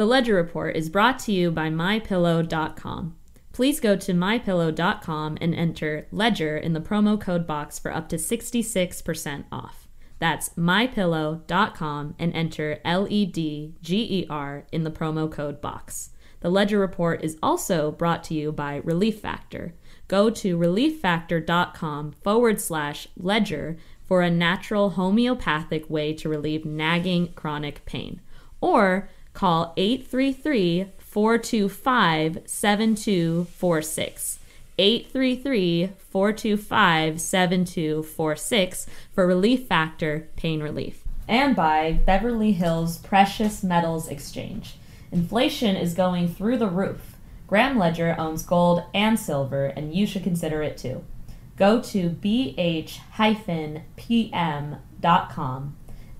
The Ledger Report is brought to you by MyPillow.com. Please go to MyPillow.com and enter Ledger in the promo code box for up to 66% off. That's MyPillow.com and enter L E D G E R in the promo code box. The Ledger Report is also brought to you by Relief Factor. Go to relieffactor.com forward slash ledger for a natural homeopathic way to relieve nagging chronic pain. Or call 833 425 7246. 833 425 7246 for Relief Factor Pain Relief. And by Beverly Hills Precious Metals Exchange. Inflation is going through the roof. Graham Ledger owns gold and silver, and you should consider it too. Go to bh-pm.com,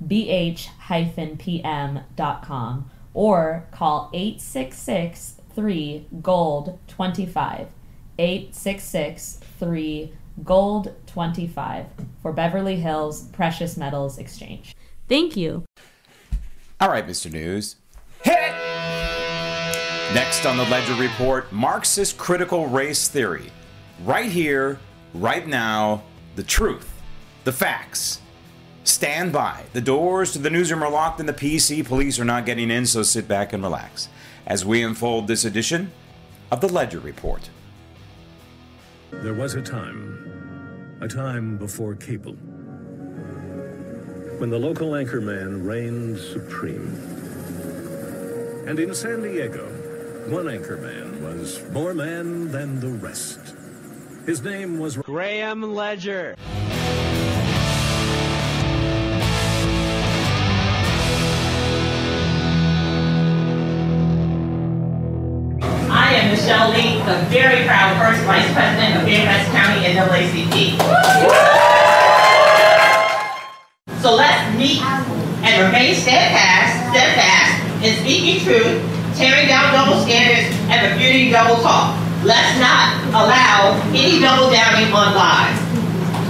bh-pm.com or call 866 3 Gold 25. 866 3 Gold 25 for Beverly Hills Precious Metals Exchange. Thank you. All right, Mr. News. Hit it! Next on the Ledger Report Marxist critical race theory. Right here, right now, the truth, the facts. Stand by. The doors to the newsroom are locked and the PC police are not getting in, so sit back and relax as we unfold this edition of the Ledger Report. There was a time, a time before cable, when the local anchorman reigned supreme. And in San Diego, one anchorman was more man than the rest. His name was Graham Ledger. Michelle Lee, the very proud first vice president of Fairfax County NAACP. So let's meet and remain steadfast, steadfast in speaking truth, tearing down double standards, and refuting double talk. Let's not allow any double downing on lies.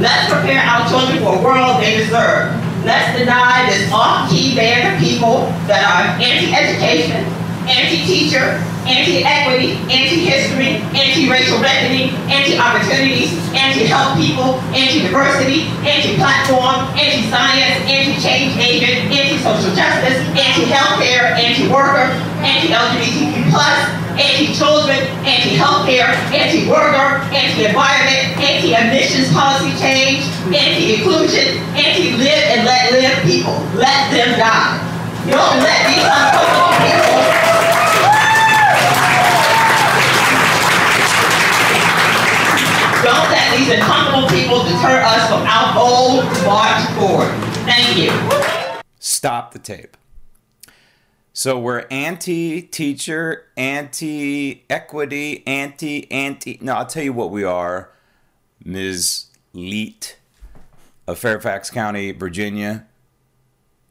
Let's prepare our children for a world they deserve. Let's deny this off-key band of people that are anti-education, anti-teacher, anti-equity, anti-history, anti-racial reckoning, anti-opportunities, anti-health people, anti-diversity, anti-platform, anti-science, anti-change agent, anti-social justice, anti-healthcare, anti-worker, anti-LGBTQ+, anti-children, anti-healthcare, anti-worker, anti-environment, anti-emissions policy change, anti-inclusion, anti-live and let live people. Let them die. Don't let these uncomfortable people these uncomfortable people deter us from our bold march forward. Thank you. Stop the tape. So we're anti teacher, anti equity, anti anti. No, I'll tell you what we are, Ms. Leete of Fairfax County, Virginia,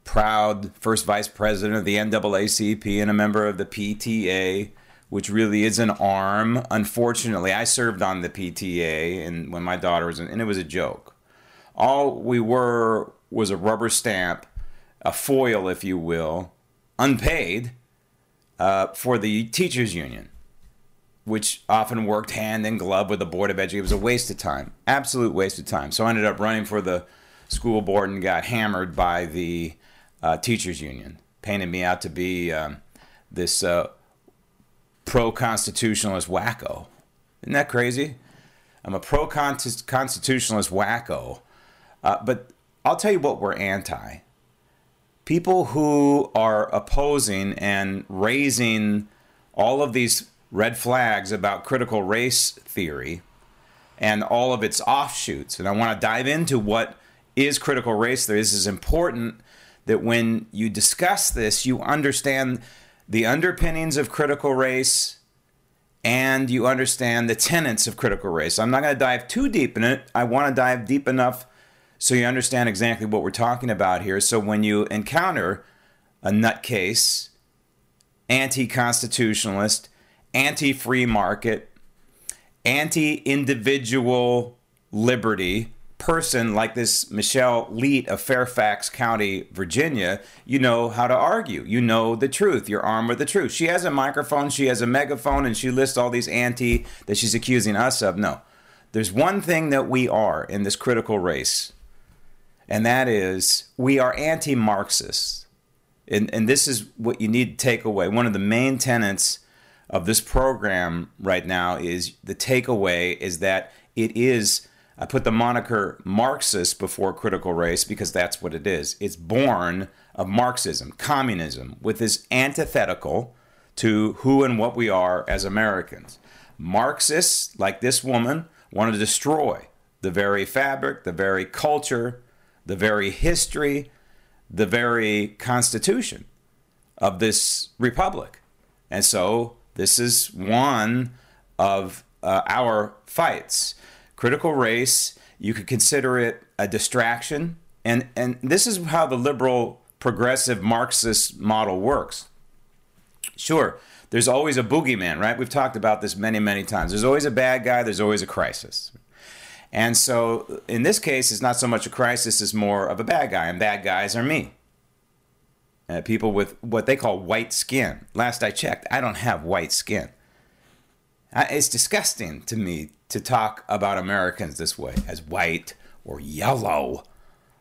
proud first vice president of the NAACP and a member of the PTA, which really is an arm. Unfortunately, I served on the PTA and when my daughter was in, and it was a joke. All we were was a rubber stamp, a foil, if you will, unpaid uh, for the teachers union, which often worked hand in glove with the board of education. It was a waste of time, absolute waste of time. So I ended up running for the school board and got hammered by the uh, teachers union, painted me out to be um, this uh, pro constitutionalist wacko. Isn't that crazy? I'm a pro constitutionalist wacko. Uh, but I'll tell you what we're anti. People who are opposing and raising all of these red flags about critical race theory and all of its offshoots. And I want to dive into what is critical race theory. This is important that when you discuss this, you understand the underpinnings of critical race and you understand the tenets of critical race. I'm not going to dive too deep in it. I want to dive deep enough so you understand exactly what we're talking about here. So when you encounter a nutcase, anti constitutionalist, anti free market, anti individual liberty person like this Michelle Leete of Fairfax County, Virginia, you know how to argue. You know the truth. You're armed with the truth. She has a microphone, she has a megaphone, and she lists all these anti that she's accusing us of. No. There's one thing that we are in this critical race, and that is we are anti Marxists. And, and this is what you need to take away. One of the main tenets of this program right now is the takeaway is that it is I put the moniker Marxist before critical race because that's what it is. It's born of Marxism, communism, with this antithetical to who and what we are as Americans. Marxists, like this woman, want to destroy the very fabric, the very culture, the very history, the very constitution of this republic. And so this is one of uh, our fights critical race, you could consider it a distraction. And, and this is how the liberal progressive Marxist model works. Sure, there's always a boogeyman, right? We've talked about this many, many times. There's always a bad guy, there's always a crisis. And so in this case, it's not so much a crisis, it's more of a bad guy, and bad guys are me. Uh, people with what they call white skin. Last I checked, I don't have white skin. Uh, it's disgusting to me to talk about Americans this way as white or yellow.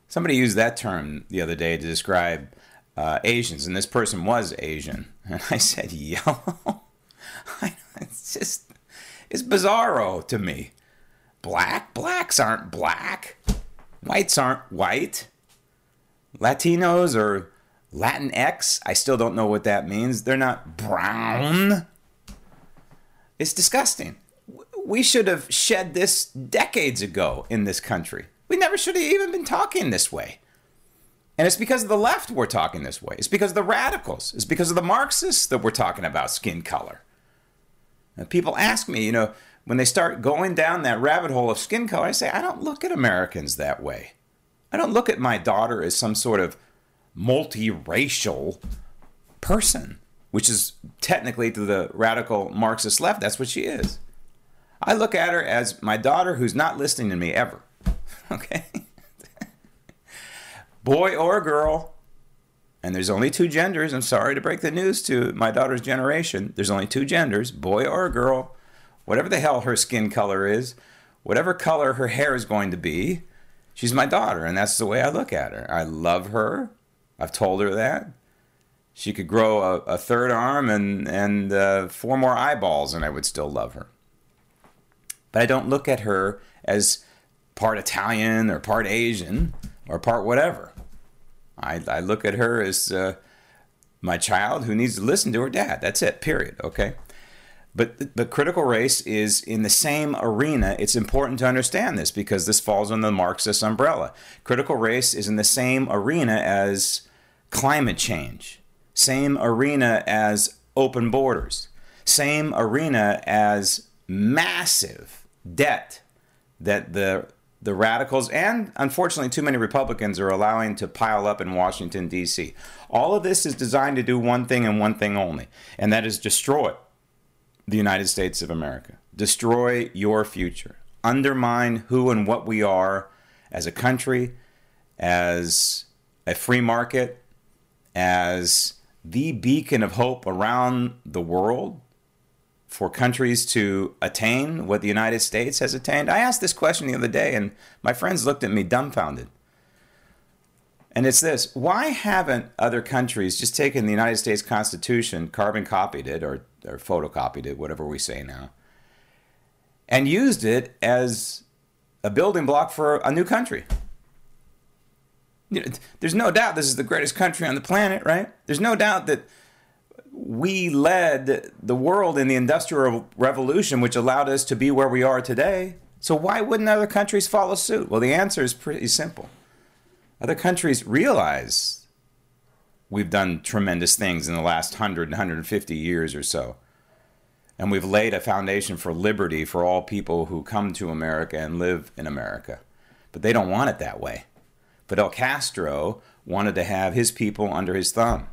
Somebody used that term the other day to describe uh, Asians, and this person was Asian. And I said, yellow? it's just, it's bizarro to me. Black? Blacks aren't black. Whites aren't white. Latinos or Latinx, I still don't know what that means. They're not brown. It's disgusting we should have shed this decades ago in this country. We never should have even been talking this way. And it's because of the left we're talking this way. It's because of the radicals. It's because of the Marxists that we're talking about skin color. And people ask me, you know, when they start going down that rabbit hole of skin color, I say, I don't look at Americans that way. I don't look at my daughter as some sort of multiracial person, which is technically to the radical Marxist left, that's what she is. I look at her as my daughter who's not listening to me ever. okay? Boy or girl. And there's only two genders. I'm sorry to break the news to my daughter's generation. There's only two genders, boy or girl. Whatever the hell her skin color is, whatever color her hair is going to be, she's my daughter, and that's the way I look at her. I love her. I've told her that. She could grow a, a third arm and, and uh, four more eyeballs, and I would still love her but I don't look at her as part Italian or part Asian or part whatever. I, I look at her as uh, my child who needs to listen to her dad. That's it, period. Okay? But, but critical race is in the same arena. It's important to understand this because this falls under the Marxist umbrella. Critical race is in the same arena as climate change, same arena as open borders, same arena as massive debt that the the radicals and unfortunately too many Republicans are allowing to pile up in Washington D.C. All of this is designed to do one thing and one thing only, and that is destroy the United States of America. Destroy your future. Undermine who and what we are as a country, as a free market, as the beacon of hope around the world for countries to attain what the United States has attained? I asked this question the other day, and my friends looked at me dumbfounded. And it's this why haven't other countries just taken the United States Constitution, carbon copied it, or, or photocopied it, whatever we say now, and used it as a building block for a new country? You know, there's no doubt this is the greatest country on the planet, right? There's no doubt that we led the world in the Industrial Revolution, which allowed us to be where we are today. So why wouldn't other countries follow suit? Well, the answer is pretty simple. Other countries realize we've done tremendous things in the last 100, 150 years or so. And we've laid a foundation for liberty for all people who come to America and live in America. But they don't want it that way. Fidel Castro wanted to have his people under his thumb.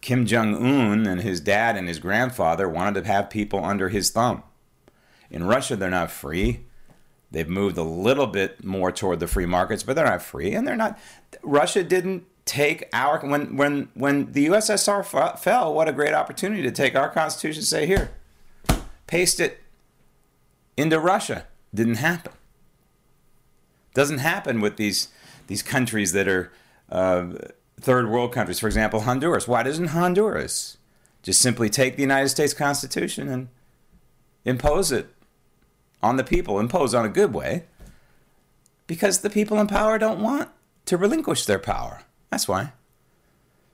Kim Jong un and his dad and his grandfather wanted to have people under his thumb. In Russia, they're not free. They've moved a little bit more toward the free markets, but they're not free. And they're not. Russia didn't take our when when when the USSR f- fell. What a great opportunity to take our constitution. Say here, paste it into Russia. Didn't happen. Doesn't happen with these these countries that are uh, third world countries. For example, Honduras. Why doesn't Honduras just simply take the United States Constitution and impose it on the people, impose on a good way? Because the people in power don't want to relinquish their power. That's why.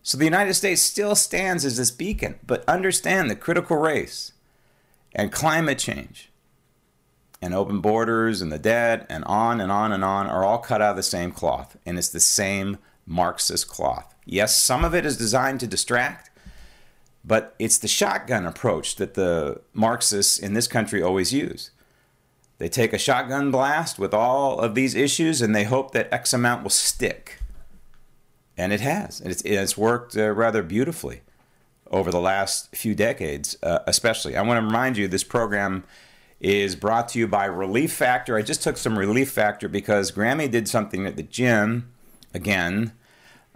So the United States still stands as this beacon, but understand the critical race and climate change and open borders and the debt and on and on and on are all cut out of the same cloth. And it's the same Marxist cloth. Yes, some of it is designed to distract, but it's the shotgun approach that the Marxists in this country always use. They take a shotgun blast with all of these issues and they hope that X amount will stick. And it has. It's, it's worked uh, rather beautifully over the last few decades, uh, especially. I want to remind you this program is brought to you by Relief Factor. I just took some Relief Factor because Grammy did something at the gym, again,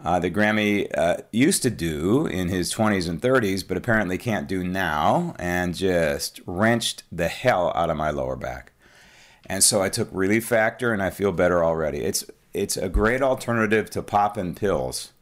uh, that Grammy uh, used to do in his 20s and 30s, but apparently can't do now, and just wrenched the hell out of my lower back. And so I took Relief Factor, and I feel better already. It's it's a great alternative to popping pills,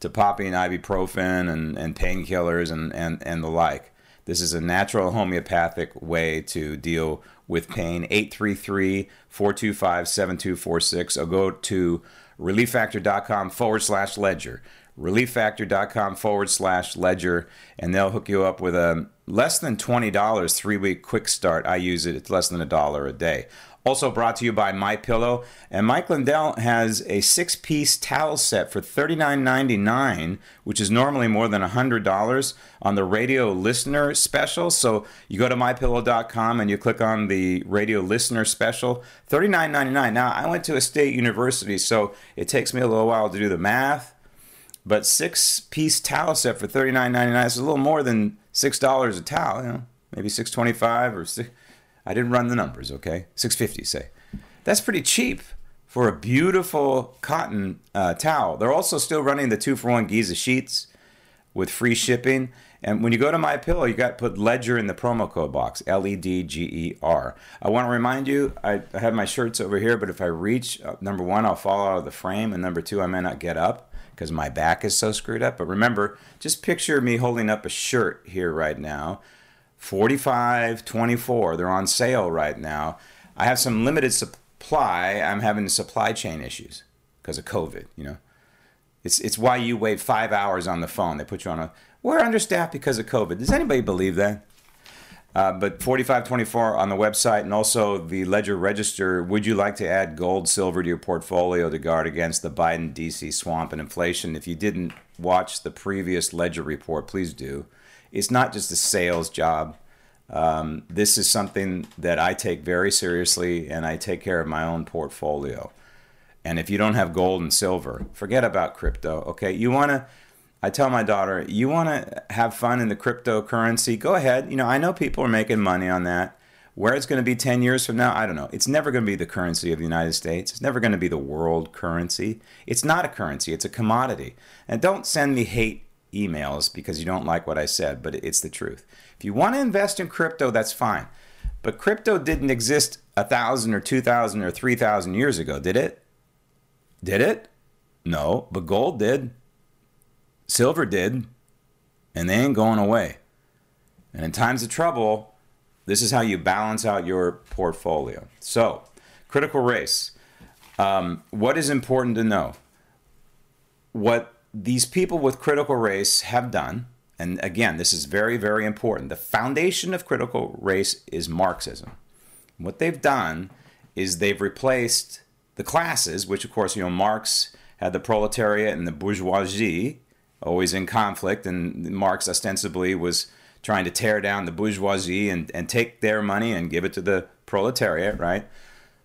to popping ibuprofen and, and painkillers and, and, and the like. This is a natural homeopathic way to deal with pain. 833 425 7246 or go to relieffactor.com forward slash ledger. Relieffactor.com forward slash ledger, and they'll hook you up with a less than $20 three week quick start. I use it, it's less than a dollar a day. Also brought to you by My Pillow, and Mike Lindell has a six-piece towel set for $39.99, which is normally more than $100 on the radio listener special. So you go to mypillow.com and you click on the radio listener special, $39.99. Now I went to a state university, so it takes me a little while to do the math, but six-piece towel set for $39.99 is a little more than six dollars a towel, you know, maybe six twenty-five or six. I didn't run the numbers, okay? 650 say. That's pretty cheap for a beautiful cotton uh, towel. They're also still running the two for one Giza sheets with free shipping. And when you go to My Pillow, you got to put Ledger in the promo code box, L E D G E R. I want to remind you, I, I have my shirts over here, but if I reach, uh, number one, I'll fall out of the frame, and number two, I may not get up because my back is so screwed up. But remember, just picture me holding up a shirt here right now 45 24 they're on sale right now. I have some limited supply. I'm having supply chain issues because of covid you know? It's it's why you wait five hours on the phone. They put you on a we're understaffed because of covid. Does anybody believe that? Uh, but 4524 on the website and also the ledger register. Would you like to add gold silver to your portfolio to guard against the biden dc swamp and inflation? If you didn't watch the previous ledger report please do it's not just a sales job. Um, this is something that I take very seriously and I take care of my own portfolio. And if you don't have gold and silver, forget about crypto. Okay. You want to, I tell my daughter, you want to have fun in the cryptocurrency? Go ahead. You know, I know people are making money on that. Where it's going to be 10 years from now, I don't know. It's never going to be the currency of the United States. It's never going to be the world currency. It's not a currency, it's a commodity. And don't send me hate emails because you don't like what I said, but it's the truth. If you want to invest in crypto, that's fine. But crypto didn't exist a thousand or two thousand or three thousand years ago, did it? Did it? No, but gold did. Silver did. And they ain't going away. And in times of trouble, this is how you balance out your portfolio. So, critical race. Um, what is important to know? What these people with critical race have done, and again, this is very, very important. The foundation of critical race is Marxism. What they've done is they've replaced the classes, which of course, you know, Marx had the proletariat and the bourgeoisie always in conflict, and Marx ostensibly was trying to tear down the bourgeoisie and, and take their money and give it to the proletariat, right?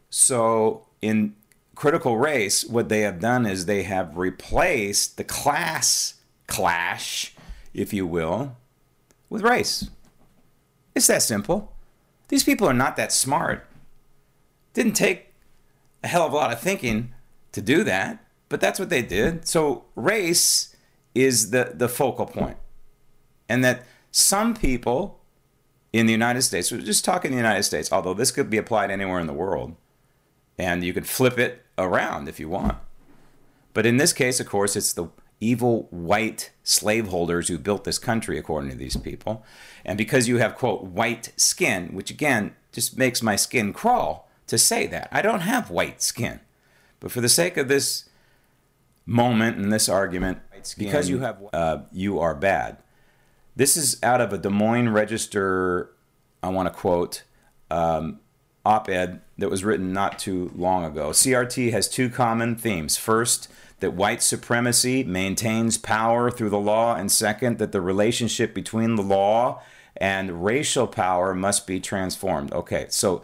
So in critical race, what they have done is they have replaced the class clash, if you will, with race. It's that simple. These people are not that smart. Didn't take a hell of a lot of thinking to do that, but that's what they did. So race is the, the focal point. And that some people in the United States, we're just talking the United States, although this could be applied anywhere in the world, and you could flip it around if you want. But in this case, of course, it's the evil white slaveholders who built this country, according to these people. And because you have, quote, white skin, which again just makes my skin crawl to say that. I don't have white skin. But for the sake of this moment and this argument, because you have, uh, you are bad. This is out of a Des Moines Register, I want to quote, um, op ed that was written not too long ago. CRT has two common themes. First, that white supremacy maintains power through the law, and second, that the relationship between the law and racial power must be transformed. Okay, so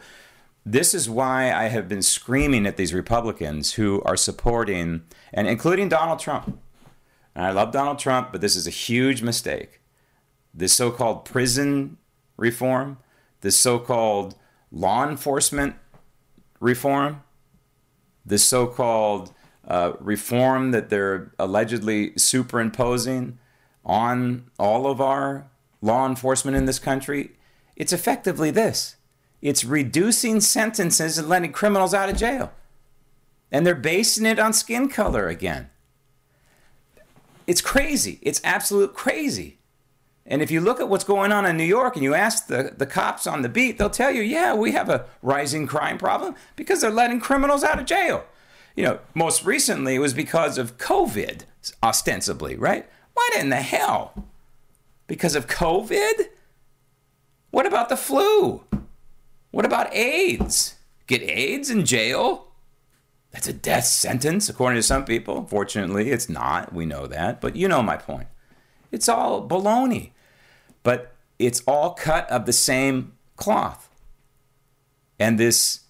this is why I have been screaming at these Republicans who are supporting, and including Donald Trump. And I love Donald Trump, but this is a huge mistake. This so called prison reform, this so called law enforcement reform, this so called uh, reform that they're allegedly superimposing on all of our law enforcement in this country, it's effectively this it's reducing sentences and letting criminals out of jail. And they're basing it on skin color again. It's crazy. It's absolute crazy. And if you look at what's going on in New York and you ask the, the cops on the beat, they'll tell you, yeah, we have a rising crime problem because they're letting criminals out of jail. You know, most recently it was because of COVID, ostensibly, right? What in the hell? Because of COVID? What about the flu? What about AIDS? Get AIDS in jail? That's a death sentence, according to some people. Fortunately, it's not. We know that. But you know my point. It's all baloney but it's all cut of the same cloth. And this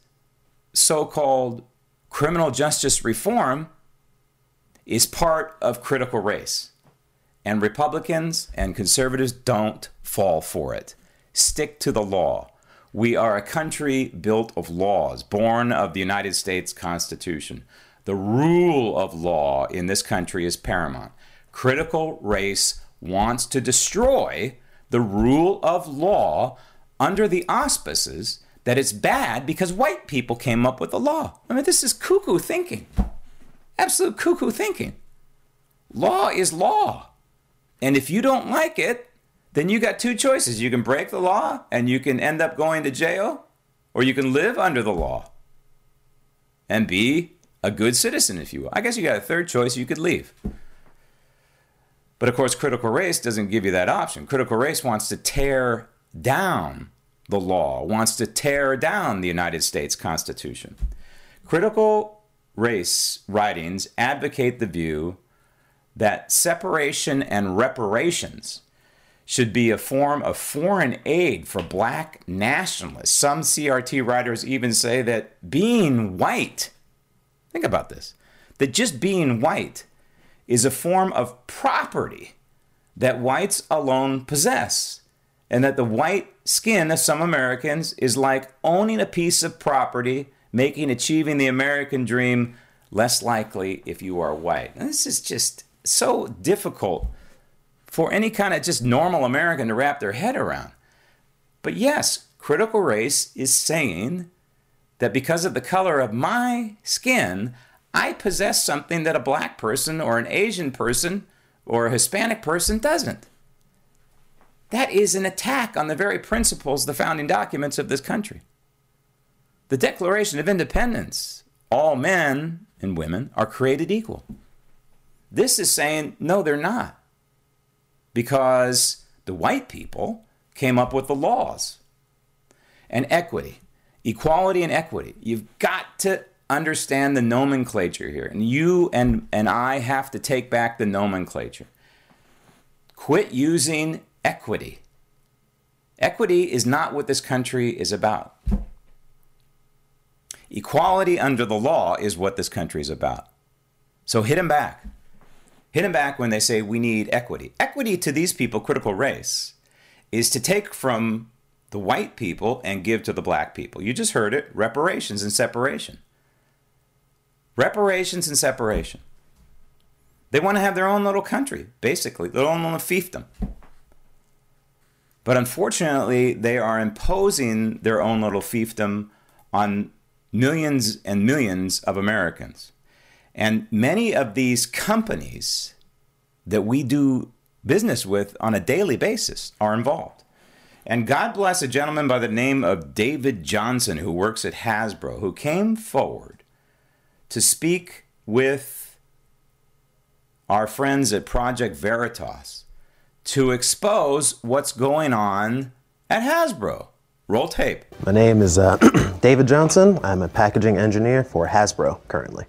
so called criminal justice reform is part of critical race. And Republicans and conservatives don't fall for it. Stick to the law. We are a country built of laws, born of the United States Constitution. The rule of law in this country is paramount. Critical race wants to destroy the rule of law under the auspices that it's bad because white people came up with the law. I mean, this is cuckoo thinking. Absolute cuckoo thinking. Law is law. And if you don't like it, then you got two choices. You can break the law and you can end up going to jail, or you can live under the law and be a good citizen, if you will. I guess you got a third choice. You could leave. But of course, critical race doesn't give you that option. Critical race wants to tear down the law, wants to tear down the United States Constitution. Critical race writings advocate the view that separation and reparations should be a form of foreign aid for black nationalists. Some CRT writers even say that being white, think about this, that just being white is a form of property that whites alone possess, and that the white skin of some Americans is like owning a piece of property, making achieving the American dream less likely if you are white. And this is just so difficult for any kind of just normal American to wrap their head around. But yes, critical race is saying that because of the color of my skin, I possess something that a black person or an Asian person or a Hispanic person doesn't. That is an attack on the very principles, the founding documents of this country. The Declaration of Independence all men and women are created equal. This is saying, no, they're not. Because the white people came up with the laws and equity, equality and equity. You've got to understand the nomenclature here. And you and, and I have to take back the nomenclature. Quit using equity. Equity is not what this country is about. Equality under the law is what this country is about. So hit them back. Hit them back when they say we need equity. Equity to these people, critical race, is to take from the white people and give to the black people. You just heard it reparations and separation. Reparations and separation. They want to have their own little country, basically, their own little fiefdom. But unfortunately, they are imposing their own little fiefdom on millions and millions of Americans. And many of these companies that we do business with on a daily basis are involved. And God bless a gentleman by the name of David Johnson, who works at Hasbro, who came forward to speak with our friends at Project Veritas to expose what's going on at Hasbro. Roll tape. My name is uh, David Johnson. I'm a packaging engineer for Hasbro currently.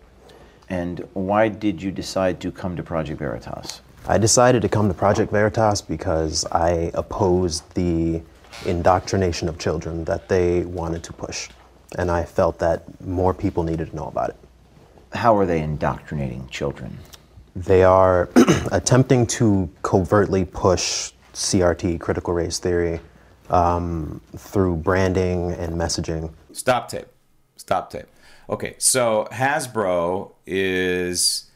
And why did you decide to come to Project Veritas? I decided to come to Project Veritas because I opposed the indoctrination of children that they wanted to push. And I felt that more people needed to know about it. How are they indoctrinating children? They are attempting to covertly push CRT, critical race theory, um, through branding and messaging. Stop tape. Stop tape. Okay, so Hasbro is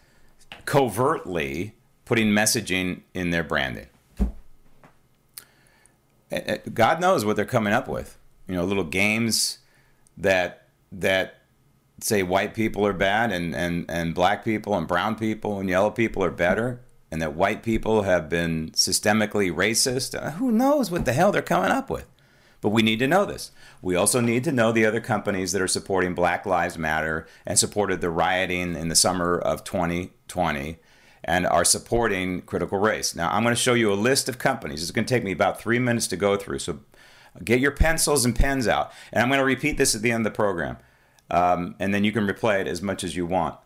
covertly putting messaging in their branding. God knows what they're coming up with. You know, little games that that say white people are bad and, and, and black people and brown people and yellow people are better and that white people have been systemically racist. Uh, who knows what the hell they're coming up with? But we need to know this. We also need to know the other companies that are supporting Black Lives Matter and supported the rioting in the summer of 2020 and are supporting critical race. Now, I'm going to show you a list of companies. It's going to take me about three minutes to go through. So get your pencils and pens out. And I'm going to repeat this at the end of the program. Um, and then you can replay it as much as you want.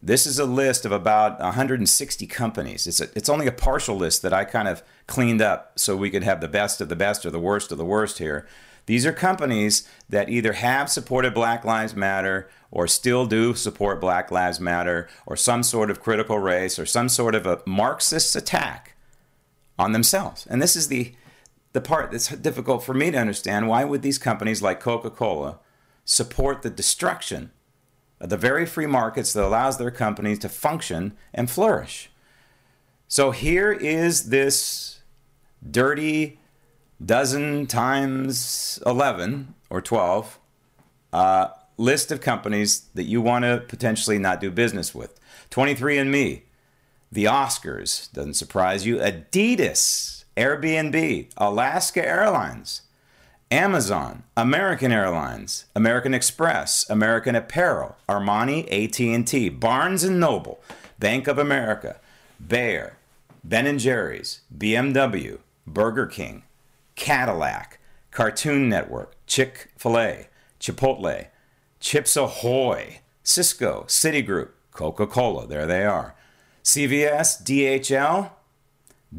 This is a list of about 160 companies. It's, a, it's only a partial list that I kind of cleaned up so we could have the best of the best or the worst of the worst here. These are companies that either have supported Black Lives Matter or still do support Black Lives Matter or some sort of critical race or some sort of a Marxist attack on themselves. And this is the the part that's difficult for me to understand. Why would these companies like Coca-Cola support the destruction of the very free markets that allows their companies to function and flourish? So here is this dirty dozen times 11 or 12 uh, list of companies that you want to potentially not do business with 23andMe, the Oscars, doesn't surprise you, Adidas, Airbnb, Alaska Airlines, Amazon, American Airlines, American Express, American Apparel, Armani, AT&T, Barnes & Noble, Bank of America, Bayer, Ben & Jerry's, BMW, Burger King, Cadillac, Cartoon Network, Chick fil A, Chipotle, Chips Ahoy, Cisco, Citigroup, Coca Cola, there they are, CVS, DHL,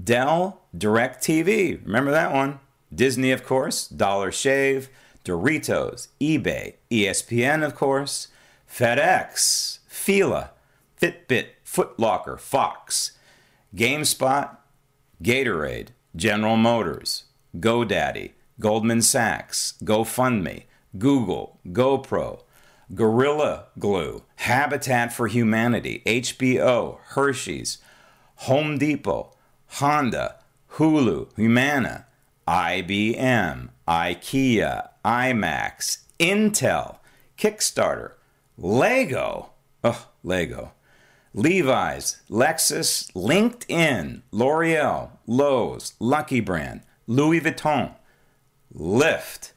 Dell, DirecTV, remember that one, Disney, of course, Dollar Shave, Doritos, eBay, ESPN, of course, FedEx, Fila, Fitbit, Footlocker, Fox, GameSpot, Gatorade, General Motors, GoDaddy, Goldman Sachs, GoFundMe, Google, GoPro, Gorilla Glue, Habitat for Humanity, HBO, Hershey's, Home Depot, Honda, Hulu, Humana, IBM, IKEA, IMAX, Intel, Kickstarter, Lego, oh, Lego, Levi's, Lexus, LinkedIn, L'Oreal, Lowe's, Lucky Brand, Louis Vuitton, Lyft,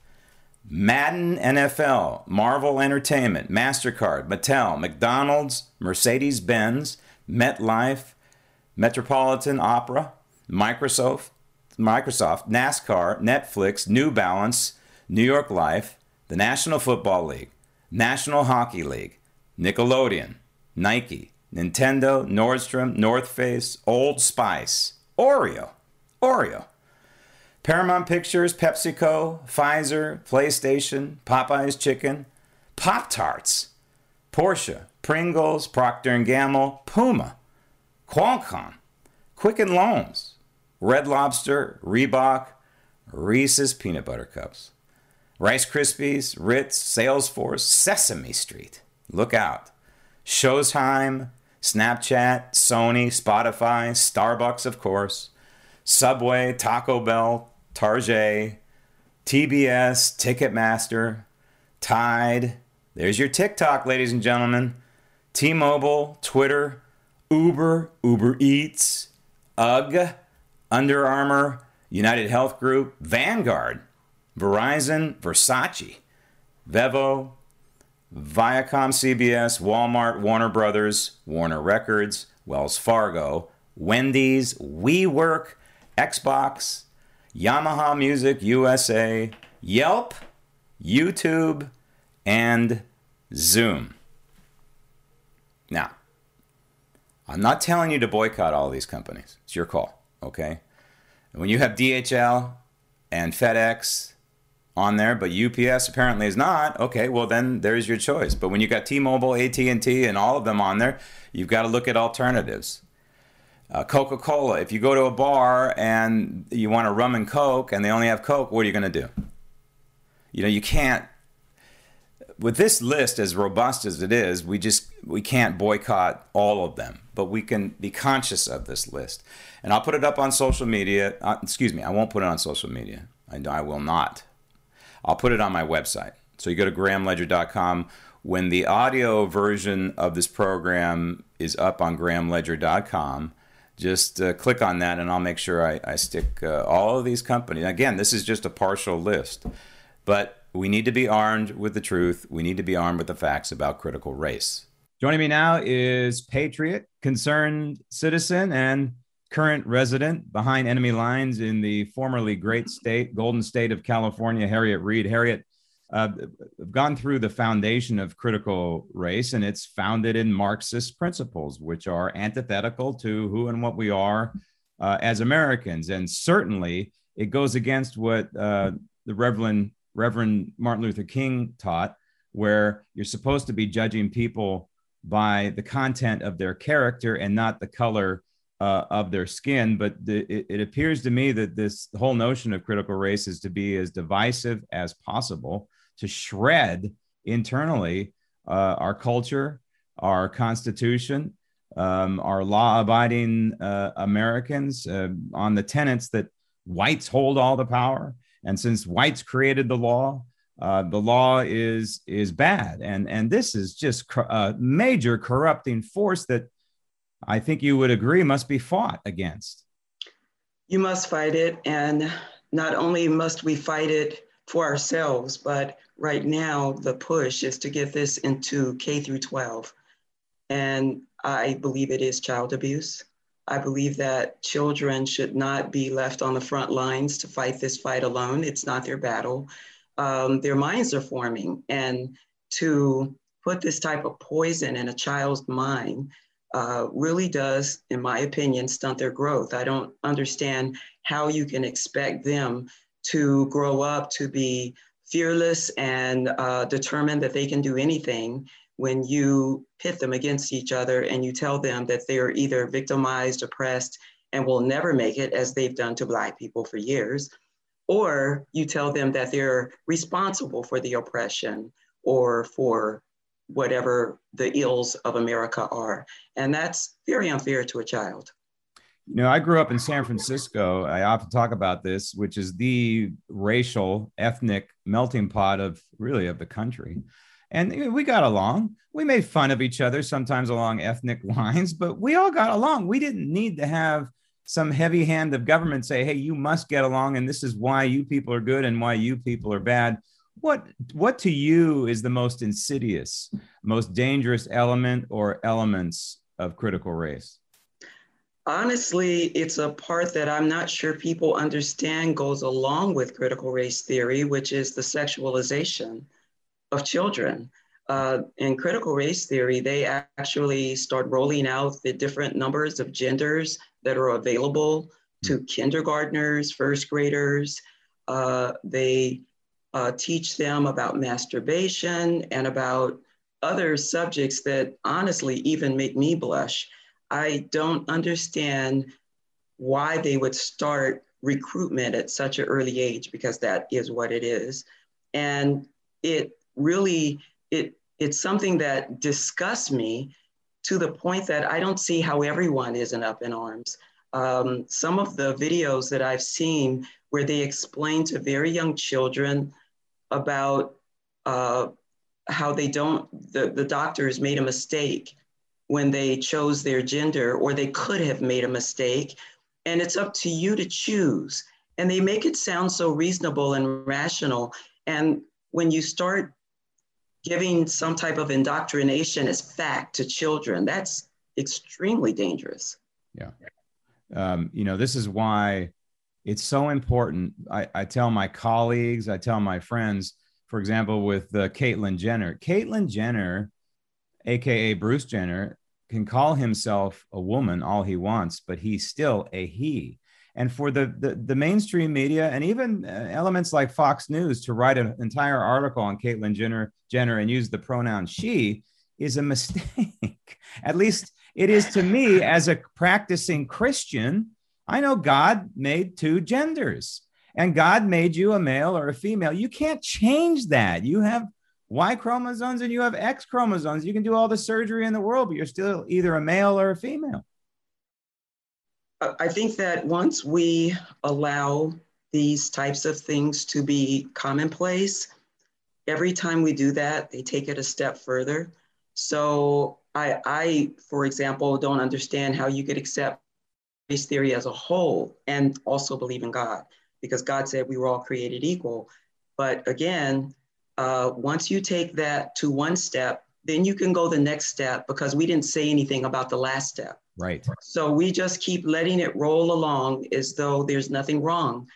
Madden NFL, Marvel Entertainment, MasterCard, Mattel, McDonald's, Mercedes Benz, MetLife, Metropolitan Opera, Microsoft, Microsoft, NASCAR, Netflix, New Balance, New York Life, the National Football League, National Hockey League, Nickelodeon, Nike, Nintendo, Nordstrom, North Face, Old Spice, Oreo, Oreo, Paramount Pictures, PepsiCo, Pfizer, PlayStation, Popeye's Chicken, Pop Tarts, Porsche, Pringles, Procter & Gamble, Puma, Qualcomm, Quicken Loans, Red Lobster, Reebok, Reese's Peanut Butter Cups, Rice Krispies, Ritz, Salesforce, Sesame Street. Look out. Showtime, Snapchat, Sony, Spotify, Starbucks, of course, Subway, Taco Bell, Target, TBS, Ticketmaster, Tide. There's your TikTok, ladies and gentlemen. T Mobile, Twitter, Uber, Uber Eats, UGG, Under Armour, United Health Group, Vanguard, Verizon, Versace, Vevo, Viacom CBS, Walmart, Warner Brothers, Warner Records, Wells Fargo, Wendy's, WeWork, Xbox, Yamaha Music USA, Yelp, YouTube, and Zoom. Now, I'm not telling you to boycott all these companies. It's your call, okay? When you have DHL and FedEx on there, but UPS apparently is not. Okay, well then there's your choice. But when you got T-Mobile, AT&T, and all of them on there, you've got to look at alternatives. Uh, Coca-Cola. If you go to a bar and you want a rum and Coke, and they only have Coke, what are you going to do? You know, you can't. With this list as robust as it is, we just we can't boycott all of them, but we can be conscious of this list. And I'll put it up on social media. Uh, excuse me, I won't put it on social media. I, I will not. I'll put it on my website. So you go to grahamledger.com. When the audio version of this program is up on grahamledger.com, just uh, click on that and I'll make sure I, I stick uh, all of these companies. Again, this is just a partial list, but we need to be armed with the truth. We need to be armed with the facts about critical race. Joining me now is patriot, concerned citizen, and current resident behind enemy lines in the formerly great state, Golden State of California, Harriette Reid. Harriette, uh, I've gone through the foundation of critical race, and it's founded in Marxist principles, which are antithetical to who and what we are uh, as Americans. And certainly it goes against what uh, the Reverend, Reverend Martin Luther King taught, where you're supposed to be judging people by the content of their character and not the color uh, of their skin. But the, it, it, appears to me that this whole notion of critical race is to be as divisive as possible, to shred internally uh, our culture, our constitution, um, our law abiding uh, Americans uh, on the tenets that whites hold all the power. And since whites created the law, uh, the law is is bad, and and this is just a major corrupting force that I think you would agree must be fought against. You must fight it. And not only must we fight it for ourselves, but right now the push is to get this into K through 12. And I believe it is child abuse. I believe that children should not be left on the front lines to fight this fight alone. It's not their battle. Um, their minds are forming. And to put this type of poison in a child's mind uh, really does, in my opinion, stunt their growth. I don't understand how you can expect them to grow up to be fearless and uh, determined that they can do anything when you pit them against each other and you tell them that they are either victimized, oppressed, and will never make it, as they've done to Black people for years, or you tell them that they're responsible for the oppression or for whatever the ills of America are. And that's very unfair to a child. You know, I grew up in San Francisco. I often talk about this, which is the racial, ethnic melting pot of really of the country. And we got along. We made fun of each other sometimes along ethnic lines, but we all got along. We didn't need to have some heavy hand of government say, hey, you must get along, and this is why you people are good and why you people are bad what what to you is the most insidious most dangerous element or elements of critical race honestly it's a part that i'm not sure people understand goes along with critical race theory which is the sexualization of children uh, in critical race theory they actually start rolling out the different numbers of genders that are available to kindergartners, first graders. Uh, they uh, teach them about masturbation and about other subjects that honestly even make me blush. I don't understand why they would start recruitment at such an early age because that is what it is. And it really, it, it's something that disgusts me to the point that I don't see how everyone isn't up in arms. Um, some of the videos that I've seen where they explain to very young children about uh, how they don't, the, the doctors made a mistake when they chose their gender, or they could have made a mistake. And it's up to you to choose. And they make it sound so reasonable and rational. And when you start giving some type of indoctrination as fact to children, that's extremely dangerous. Yeah. Um, you know, this is why it's so important. I, I tell my colleagues, I tell my friends, for example, with uh, Caitlyn Jenner. Caitlyn Jenner, aka Bruce Jenner, can call himself a woman all he wants, but he's still a he. And for the, the, the mainstream media and even uh, elements like Fox News to write an entire article on Caitlyn Jenner, Jenner and use the pronoun she is a mistake. At least it is to me as a practicing Christian. I know God made two genders and God made you a male or a female. You can't change that. You have Y chromosomes and you have X chromosomes. You can do all the surgery in the world, but you're still either a male or a female. I think that once we allow these types of things to be commonplace, every time we do that, they take it a step further. So I, I for example, don't understand how you could accept race theory as a whole and also believe in God because God said we were all created equal. But again, uh, once you take that to one step, then you can go the next step because we didn't say anything about the last step. Right. So we just keep letting it roll along as though there's nothing wrong.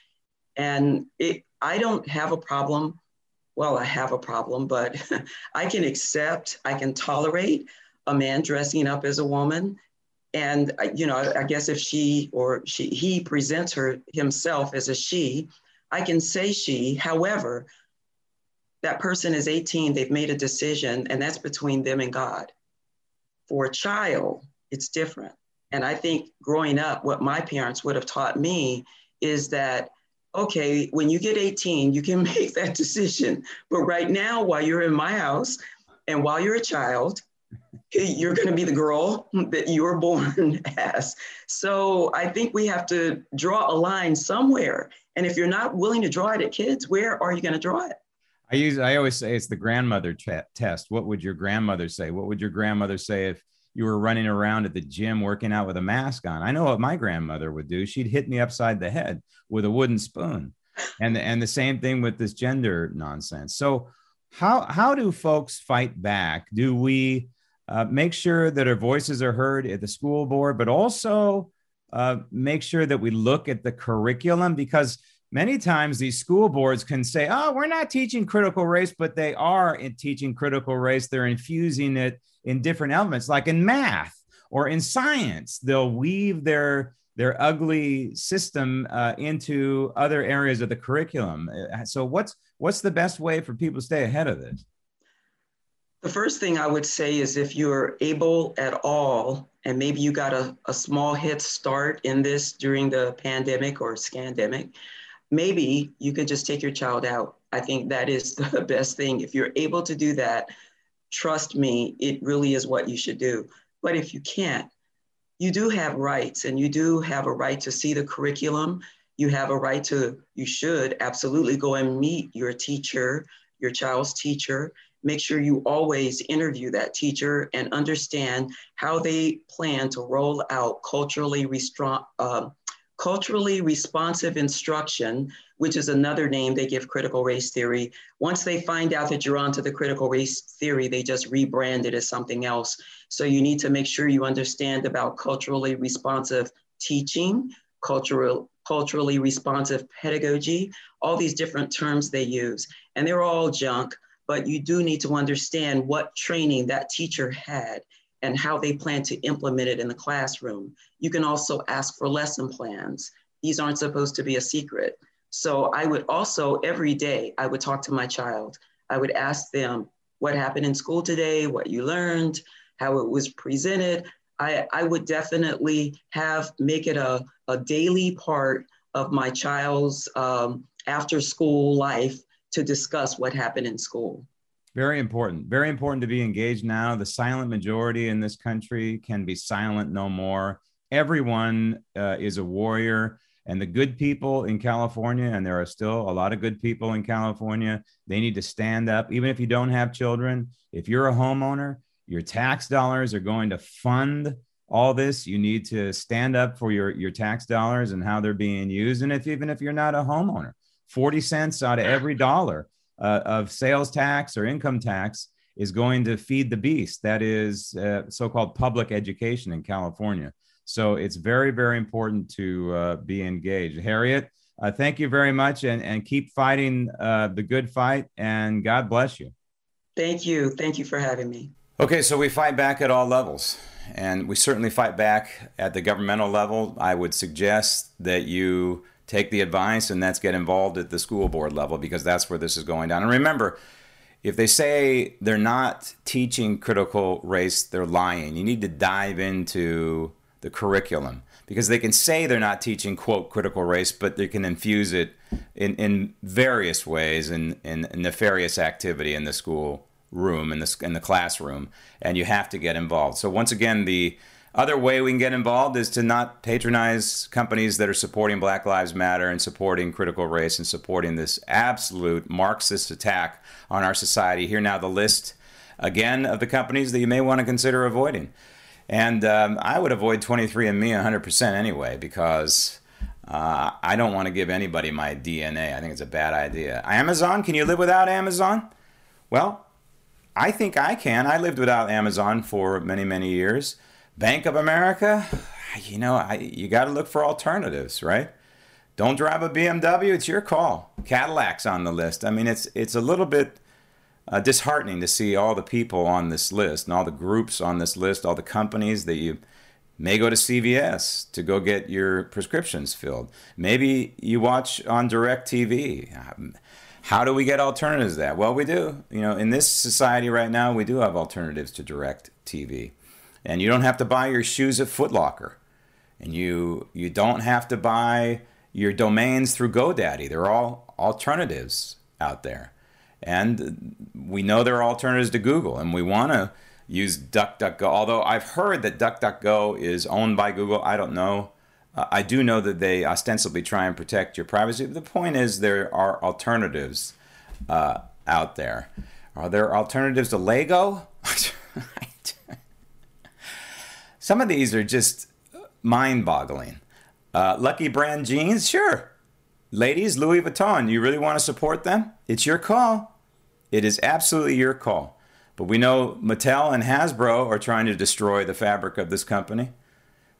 And it, I don't have a problem. Well, I have a problem, but I can accept, I can tolerate a man dressing up as a woman and you know i guess if she or she he presents her himself as a she i can say she however that person is 18 they've made a decision and that's between them and god for a child it's different and i think growing up what my parents would have taught me is that okay when you get 18 you can make that decision but right now while you're in my house and while you're a child you're going to be the girl that you were born as. So I think we have to draw a line somewhere. And if you're not willing to draw it at kids, where are you going to draw it? I use I always say it's the grandmother t- test. What would your grandmother say? What would your grandmother say if you were running around at the gym working out with a mask on? I know what my grandmother would do. She'd hit me upside the head with a wooden spoon. And and the same thing with this gender nonsense. So how how do folks fight back? Do we uh, make sure that our voices are heard at the school board, but also uh, make sure that we look at the curriculum because many times these school boards can say, oh, we're not teaching critical race, but they are in teaching critical race. They're infusing it in different elements, like in math or in science. They'll weave their their ugly system uh, into other areas of the curriculum. Uh, so, what's what's the best way for people to stay ahead of this? The first thing I would say is if you're able at all, and maybe you got a, a small head start in this during the pandemic or scandemic, maybe you could just take your child out. I think that is the best thing. If you're able to do that, trust me, it really is what you should do. But if you can't, you do have rights and you do have a right to see the curriculum. You have a right to, you should absolutely go and meet your teacher, your child's teacher, make sure you always interview that teacher and understand how they plan to roll out culturally, restra- uh, culturally responsive instruction, which is another name they give critical race theory. Once they find out that you're onto the critical race theory, they just rebrand it as something else. So you need to make sure you understand about culturally responsive teaching, cultural culturally responsive pedagogy, all these different terms they use. And they're all junk but you do need to understand what training that teacher had and how they plan to implement it in the classroom. You can also ask for lesson plans these aren't supposed to be a secret. So I would also, every day, I would talk to my child. I would ask them what happened in school today, what you learned, how it was presented. I, I would definitely have, make it a, a daily part of my child's um, after school life to discuss what happened in school. Very important. Very important to be engaged now. The silent majority in this country can be silent no more. Everyone uh, is a warrior. And the good people in California, and there are still a lot of good people in California, they need to stand up. Even if you don't have children, if you're a homeowner, your tax dollars are going to fund all this. You need to stand up for your, your tax dollars and how they're being used. And if even if you're not a homeowner, 40 cents out of every dollar uh, of sales tax or income tax is going to feed the beast. That is uh, so called public education in California. So it's very, very important to uh, be engaged. Harriette, uh, thank you very much and, and keep fighting uh, the good fight, and God bless you. Thank you. Thank you for having me. Okay, so we fight back at all levels, and we certainly fight back at the governmental level. I would suggest that you take the advice and that's get involved at the school board level because that's where this is going down. And remember, if they say they're not teaching critical race, they're lying. You need to dive into the curriculum because they can say they're not teaching quote critical race, but they can infuse it in, in various ways in, in, in nefarious activity in the school room in the in the classroom, and you have to get involved. So once again, the other way we can get involved is to not patronize companies that are supporting Black Lives Matter and supporting critical race and supporting this absolute Marxist attack on our society. Here now the list again of the companies that you may want to consider avoiding. And um, I would avoid 23andMe 100% anyway because uh, I don't want to give anybody my DNA. I think it's a bad idea. Amazon, can you live without Amazon? Well, I think I can. I lived without Amazon for many, many years. Bank of America, you know, I, you got to look for alternatives, right? Don't drive a BMW. It's your call. Cadillac's on the list. I mean, it's it's a little bit uh, disheartening to see all the people on this list and all the groups on this list, all the companies that you may go to CVS to go get your prescriptions filled. Maybe you watch on DirecTV. Um, how do we get alternatives to that? Well, we do. You know, in this society right now, we do have alternatives to Direct TV. And you don't have to buy your shoes at Footlocker. And you you don't have to buy your domains through GoDaddy. They're all alternatives out there. And we know there are alternatives to Google, and we want to use DuckDuckGo. Although I've heard that DuckDuckGo is owned by Google, I don't know. Uh, I do know that they ostensibly try and protect your privacy. But the point is, there are alternatives uh, out there. Are there alternatives to Lego? Some of these are just mind boggling. Uh, Lucky Brand jeans, sure. Ladies, Louis Vuitton, you really want to support them? It's your call. It is absolutely your call. But we know Mattel and Hasbro are trying to destroy the fabric of this company.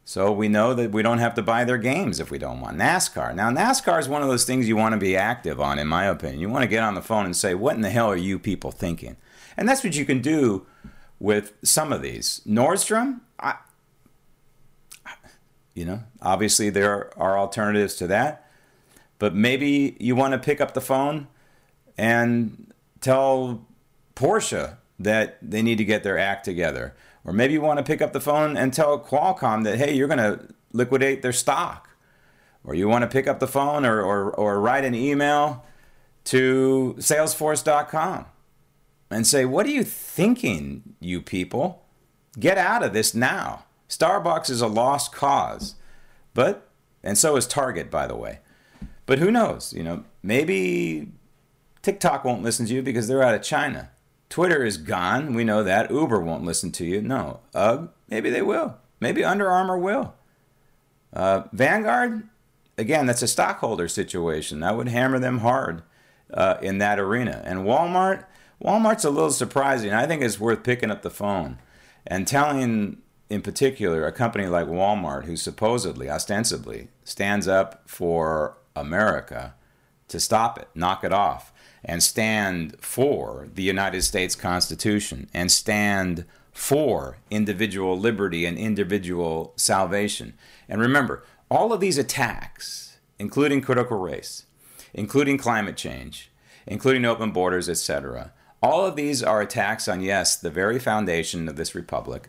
So we know that we don't have to buy their games if we don't want. NASCAR. Now, NASCAR is one of those things you want to be active on, in my opinion. You want to get on the phone and say, what in the hell are you people thinking? And that's what you can do with some of these. Nordstrom, I, you know, obviously there are alternatives to that. But maybe you want to pick up the phone and tell Porsche that they need to get their act together. Or maybe you want to pick up the phone and tell Qualcomm that, hey, you're going to liquidate their stock. Or you want to pick up the phone or, or, or write an email to salesforce.com and say, what are you thinking, you people? Get out of this now. Starbucks is a lost cause. But, and so is Target, by the way. But who knows? You know, maybe TikTok won't listen to you because they're out of China. Twitter is gone. We know that. Uber won't listen to you. No. UGG, maybe they will. Maybe Under Armour will. Uh, Vanguard, again, that's a stockholder situation. That would hammer them hard uh, in that arena. And Walmart, Walmart's a little surprising. I think it's worth picking up the phone and telling in particular, a company like Walmart, who supposedly, ostensibly, stands up for America to stop it, knock it off, and stand for the United States Constitution and stand for individual liberty and individual salvation. And remember, all of these attacks including critical race, including climate change, including open borders, etc. All of these are attacks on, yes, the very foundation of this republic,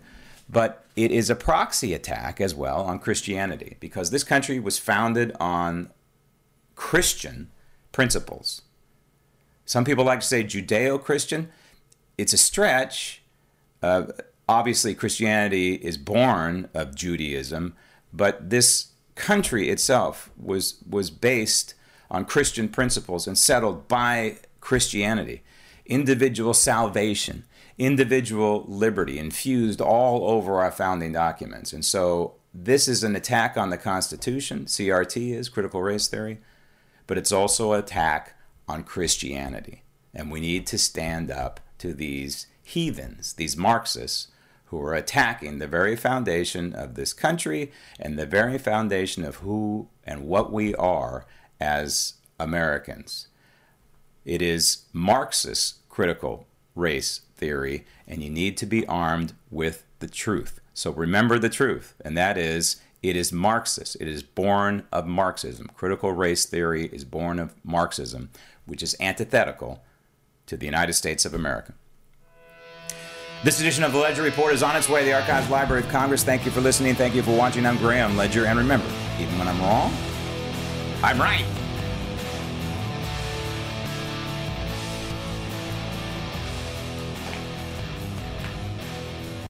but it is a proxy attack as well on Christianity because this country was founded on Christian principles. Some people like to say Judeo Christian. It's a stretch. Uh, obviously, Christianity is born of Judaism, but this country itself was, was based on Christian principles and settled by Christianity. Individual salvation, individual liberty infused all over our founding documents. And so this is an attack on the Constitution, CRT is critical race theory, but it's also an attack on Christianity. And we need to stand up to these heathens, these Marxists, who are attacking the very foundation of this country and the very foundation of who and what we are as Americans. It is Marxist critical race theory, and you need to be armed with the truth. So remember the truth, and that is it is Marxist. It is born of Marxism. Critical race theory is born of Marxism, which is antithetical to the United States of America. This edition of the Ledger Report is on its way to the Archives Library of Congress. Thank you for listening. Thank you for watching. I'm Graham Ledger. And remember, even when I'm wrong, I'm right.